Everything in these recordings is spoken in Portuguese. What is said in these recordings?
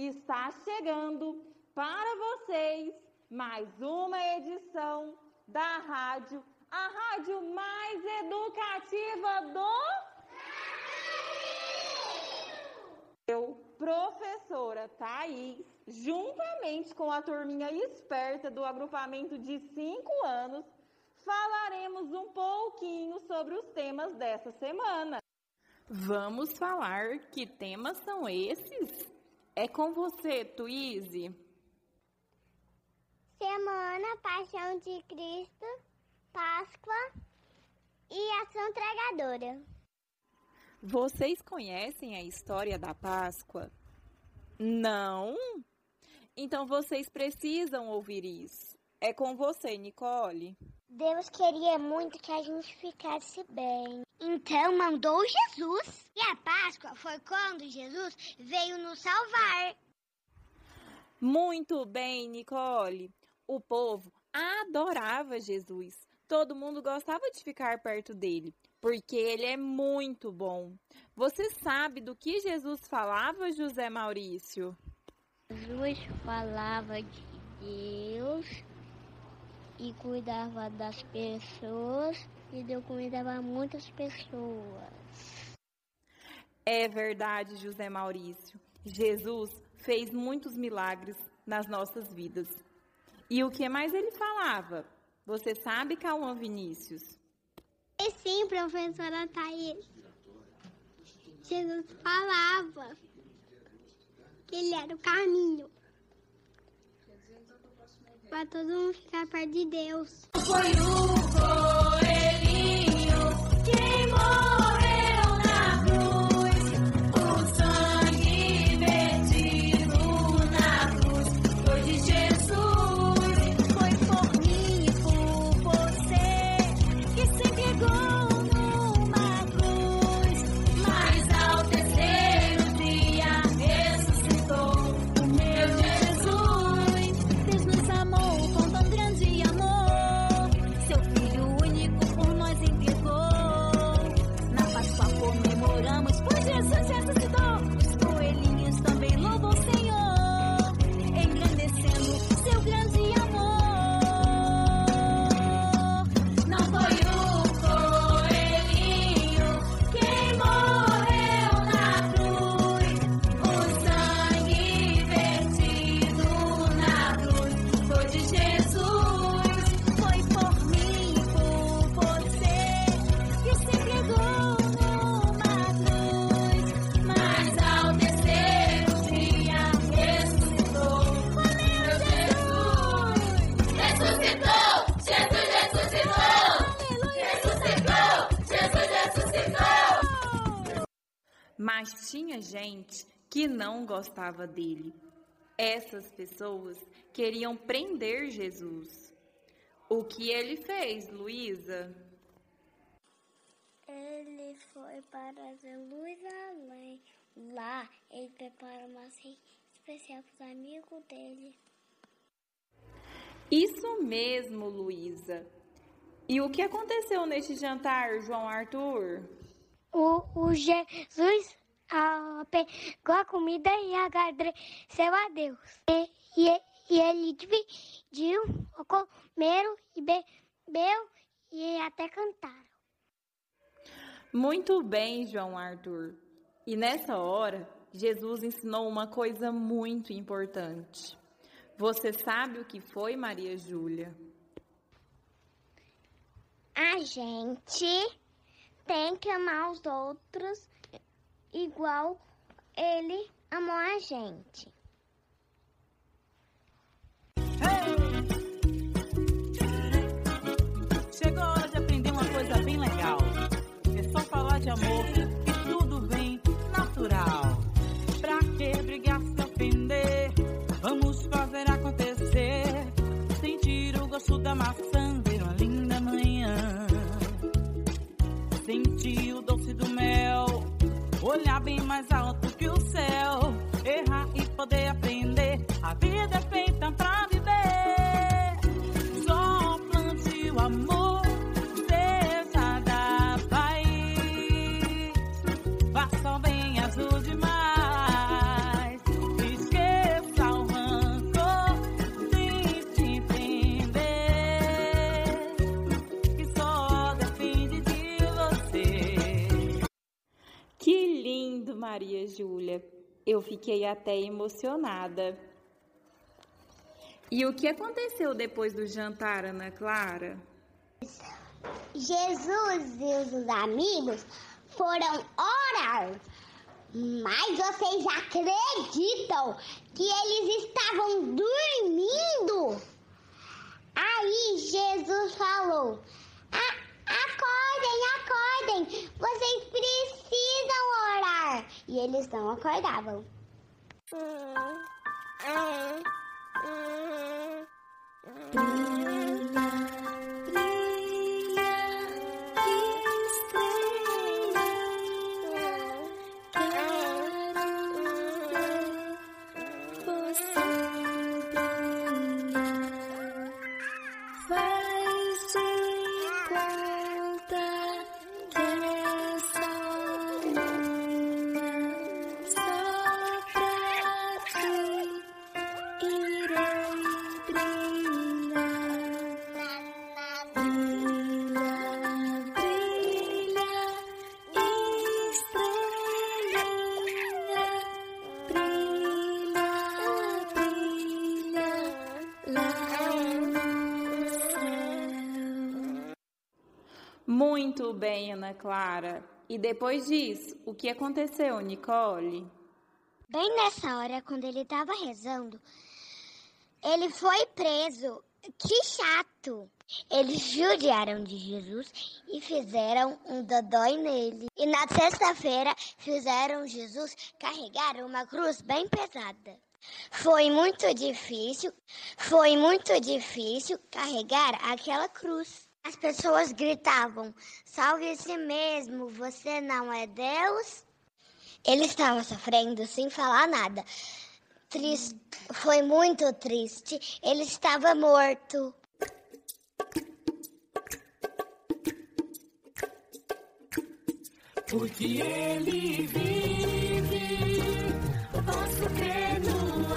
Está chegando para vocês mais uma edição da rádio, a rádio mais educativa do Eu, professora Thaís, juntamente com a turminha esperta do agrupamento de 5 anos, falaremos um pouquinho sobre os temas dessa semana. Vamos falar que temas são esses? É com você, Tuíse. Semana, Paixão de Cristo, Páscoa e Ação Entregadora. Vocês conhecem a história da Páscoa? Não? Então vocês precisam ouvir isso. É com você, Nicole. Deus queria muito que a gente ficasse bem. Então mandou Jesus. E a Páscoa foi quando Jesus veio nos salvar. Muito bem, Nicole. O povo adorava Jesus. Todo mundo gostava de ficar perto dele, porque ele é muito bom. Você sabe do que Jesus falava, José Maurício? Jesus falava de Deus e cuidava das pessoas e Deus cuidava muitas pessoas. É verdade, José Maurício. Jesus fez muitos milagres nas nossas vidas. E o que mais ele falava? Você sabe, Cauã Vinícius? E sim, professora Thaís. Jesus falava que ele era o caminho. Para todo mundo ficar perto de Deus. Foi o que não gostava dele. Essas pessoas queriam prender Jesus. O que ele fez, Luísa? Ele foi para Jerusalém. Lá ele prepara uma ceia especial para os amigos dele. Isso mesmo, Luísa. E o que aconteceu neste jantar, João Arthur? O, o Jesus ah, pegou a comida e agradeceu a Deus. E, e, e ele dividiu, comeram e bebeu e até cantaram. Muito bem, João Arthur. E nessa hora, Jesus ensinou uma coisa muito importante. Você sabe o que foi, Maria Júlia? A gente tem que amar os outros igual ele amou a gente. Chegou a hora de aprender uma coisa bem legal. É só falar de amor que tudo vem natural. Pra que brigar se ofender? Vamos fazer acontecer. Sentir o gosto da maçã, Olhar bem mais alto que o céu. Eu fiquei até emocionada. E o que aconteceu depois do jantar, Ana Clara? Jesus e os amigos foram orar. Mas vocês acreditam que eles estavam dormindo? Aí Jesus falou: "A- Acordem, acordem, vocês precisam. E eles não acordavam. Faz Muito bem, Ana Clara. E depois disso, o que aconteceu, Nicole? Bem nessa hora, quando ele estava rezando, ele foi preso. Que chato! Eles judiaram de Jesus e fizeram um dodói nele. E na sexta-feira fizeram Jesus carregar uma cruz bem pesada. Foi muito difícil, foi muito difícil carregar aquela cruz. As pessoas gritavam: Salve-se mesmo, você não é Deus? Ele estava sofrendo sem falar nada. Tris- Foi muito triste. Ele estava morto. Porque ele vive, posso crer no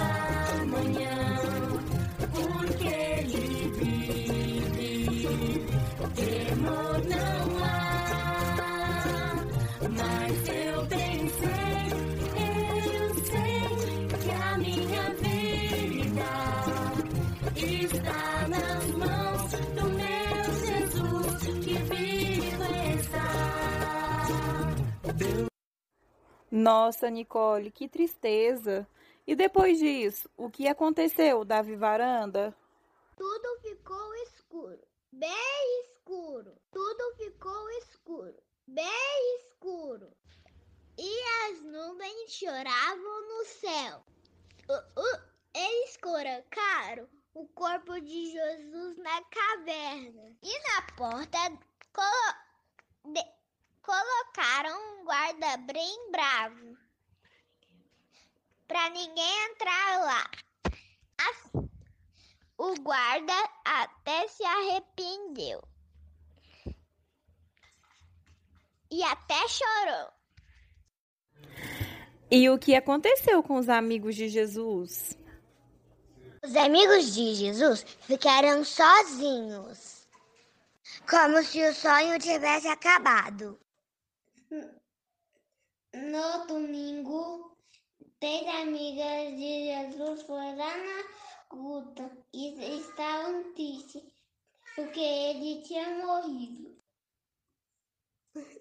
Nossa, Nicole, que tristeza. E depois disso, o que aconteceu, Davi Varanda? Tudo ficou escuro, bem escuro. Tudo ficou escuro, bem escuro. E as nuvens choravam no céu. Uh, uh, eles colocaram o corpo de Jesus na caverna. E na porta colo- de- colocaram um guarda bem bravo. Pra ninguém entrar lá. As- o guarda até se arrependeu. E até chorou. E o que aconteceu com os amigos de Jesus? Os amigos de Jesus ficaram sozinhos, como se o sonho tivesse acabado. No domingo, três amigas de Jesus foram na gruta e estavam tristes porque ele tinha morrido.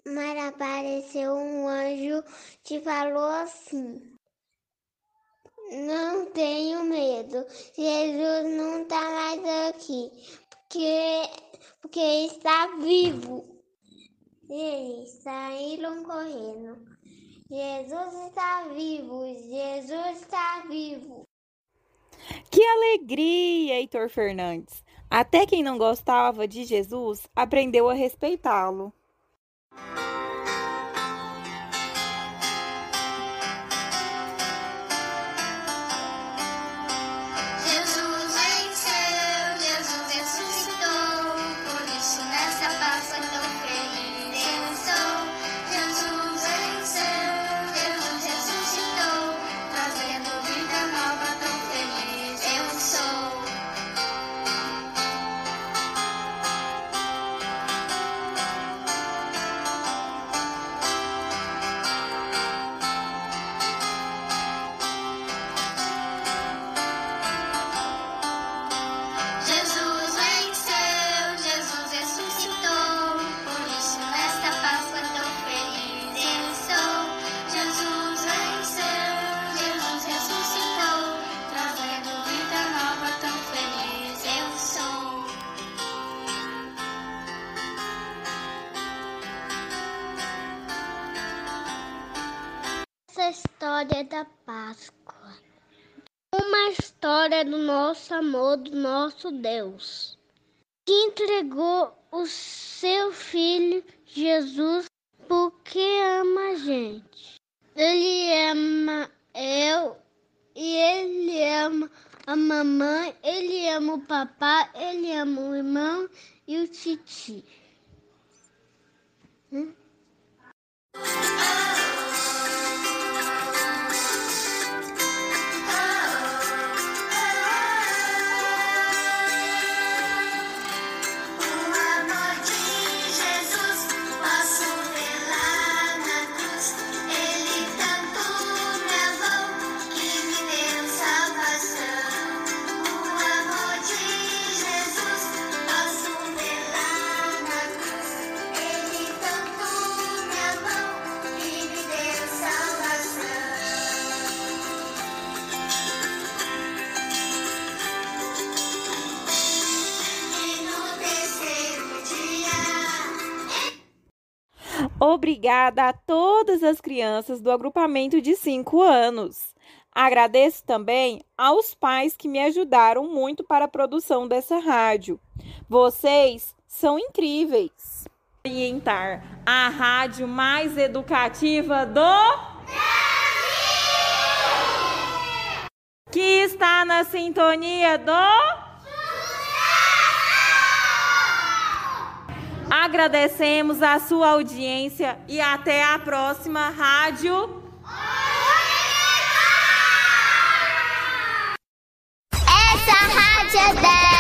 Mas apareceu um anjo que falou assim: Não tenho medo, Jesus não está mais aqui, porque, porque está vivo. Eles saíram correndo. Jesus está vivo, Jesus está vivo. Que alegria, Heitor Fernandes! Até quem não gostava de Jesus aprendeu a respeitá-lo. História da Páscoa. Uma história do nosso amor, do nosso Deus, que entregou o seu filho Jesus porque ama a gente. Ele ama eu e ele ama a mamãe, ele ama o papai, ele ama o irmão e o titi. Hum? Obrigada a todas as crianças do agrupamento de 5 anos. Agradeço também aos pais que me ajudaram muito para a produção dessa rádio. Vocês são incríveis. Orientar a rádio mais educativa do que está na sintonia do Agradecemos a sua audiência e até a próxima rádio. Essa rádio é 10.